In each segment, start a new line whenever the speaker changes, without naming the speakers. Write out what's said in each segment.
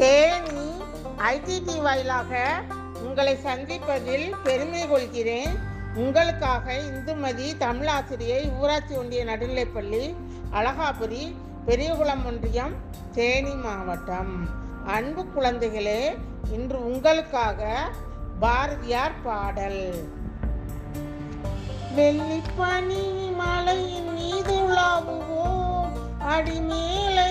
Theni IDD வாயிலாக உங்களை சந்திப்பதில் பெருமை கொள்கிறேன் உங்களுக்காக இந்துமதி தமிழ் ஆசிரியை ஊராட்சி ஒன்றிய நடுநிலைப்பள்ளி அழகாபுரி பெரியகுளம் ஒன்றியம் தேனி மாவட்டம் அன்பு குழந்தைகளே இன்று உங்களுக்காக பாரதியார் பாடல்
வெள்ளிப்பனி மலையின் மீது உலாவுவோம் அடிமேலை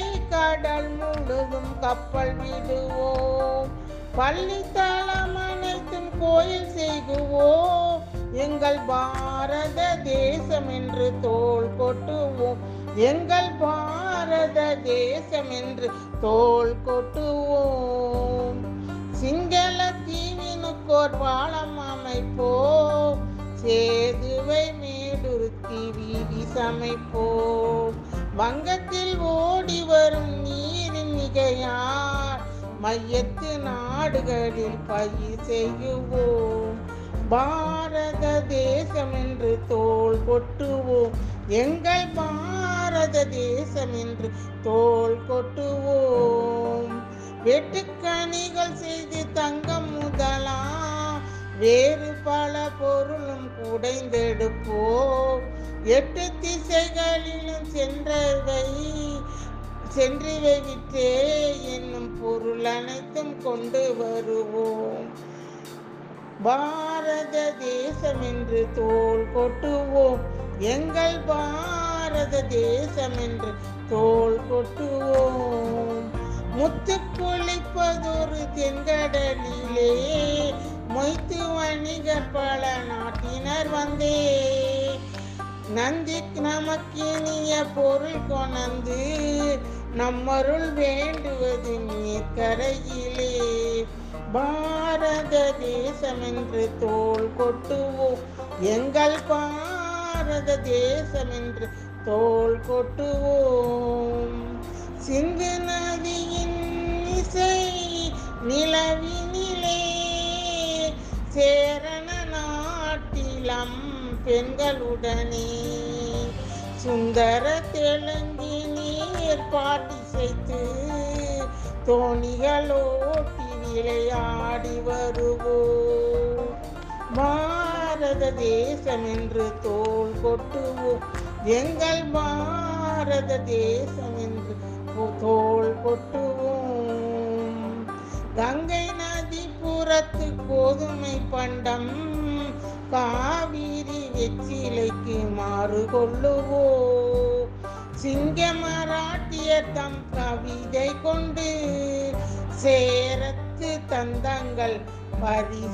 பழுதும் கப்பல் விடுவோம் பள்ளி தளம் அனைத்தும் கோயில் செய்குவோம் எங்கள் பாரத தேசம் என்று தோல் கொட்டுவோம் எங்கள் பாரத தேசம் என்று தோல் கொட்டுவோம் சிங்கள தீவினுக்கோர் பாலம் அமைப்போம் சேதுவை மேடுருத்தி வீதி சமைப்போம் வங்கத்தில் ஓடிவர் செய்கையார் மையத்து நாடுகளில் பயிர் செய்யுவோம் பாரத தேசம் என்று தோல் கொட்டுவோம் எங்கள் பாரத தேசம் என்று தோல் கொட்டுவோம் வெட்டுக்கணிகள் செய்து தங்கம் முதலா வேறு பல பொருளும் குடைந்தெடுப்போம் எட்டு திசைகளிலும் சென்ற சென்றிவை விற்றே என்னும் பொருள் அனைத்தும் கொண்டு வருவோம் பாரத தேசம் என்று தோல் கொட்டுவோம் எங்கள் பாரத தேசம் என்று தோல் கொட்டுவோம் முத்து குளிப்பதொரு தென்கடலிலே மொய்த்து வணிகர் பல நாட்டினர் வந்தே நமக்கினிய பொருள் கொணந்து நம்மருள் வேண்டுவது கரையிலே பாரத தேசம் என்று தோல் கொட்டுவோம் எங்கள் பாரத தேசம் என்று தோல் கொட்டுவோம் சிந்து நதியின் இசை நிலவினிலே சேரண நாட்டிலம் பெண்களுடனே சுந்தர தெலுங்கி நீர் பாட்டி செய்து தோணிகளோட்டி விளையாடி வருவோம் பாரத தேசம் என்று தோல் கொட்டுவோம் எங்கள் பாரத தேசம் என்று கீழைக்கு மாறு கொள்ளுவோ சிங்க மராட்டிய தம் கவிதை கொண்டு சேரத்து தந்தங்கள் பரிசளிப்போம்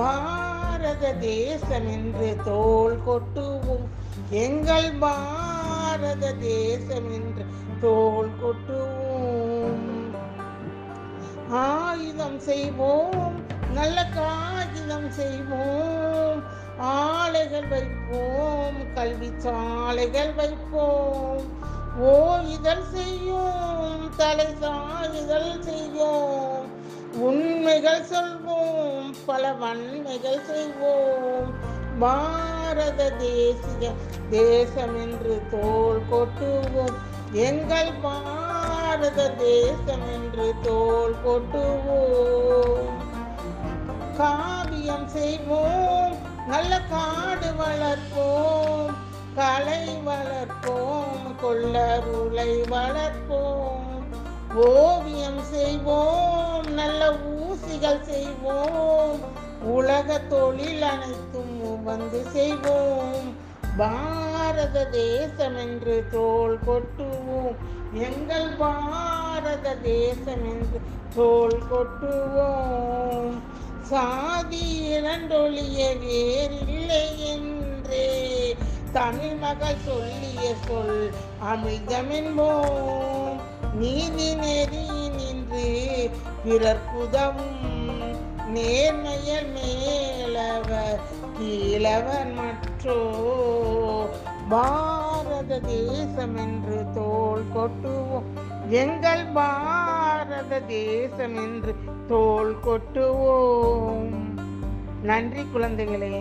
பாரத தேசம் என்று தோல் கொட்டுவோம் எங்கள் பாரத தேசம் என்று தோல் கொட்டுவோம் ஆயுதம் செய்வோம் நல்ல காய் வைப்போம் கல்வி சாலைகள் வைப்போம் ஓ இதழ் செய்யும் தலை சாயுதல் செய்யும் உண்மைகள் சொல்வோம் பல வன்மைகள் செய்வோம் பாரத தேசிய தேசம் என்று தோல் கொட்டுவோம் எங்கள் பாரத தேசம் என்று தோல் கொட்டுவோம் காவியம் செய்வோம் நல்ல காடு வளர்ப்போம் கலை வளர்ப்போம் கொள்ளருளை வளர்ப்போம் ஓவியம் செய்வோம் நல்ல ஊசிகள் செய்வோம் உலக தொழில் அனைத்தும் வந்து செய்வோம் பாரத தேசம் என்று தோல் கொட்டுவோம் எங்கள் பாரத தேசம் என்று தோல் கொட்டுவோம் சாதி இரண்டொழிய வேறில்லை என்றே தமிழ் மகள் சொல்லிய சொல் அமைதமென்போம் நீதி நெறி நின்று பிறர்க்குதவும் நேர்மைய மேலவர் கீழவர் மற்றோ வா பாரத தேசம் என்று தோல் கொட்டுவோம் எங்கள் பாரத தேசம் என்று தோல் கொட்டுவோம் நன்றி குழந்தைகளே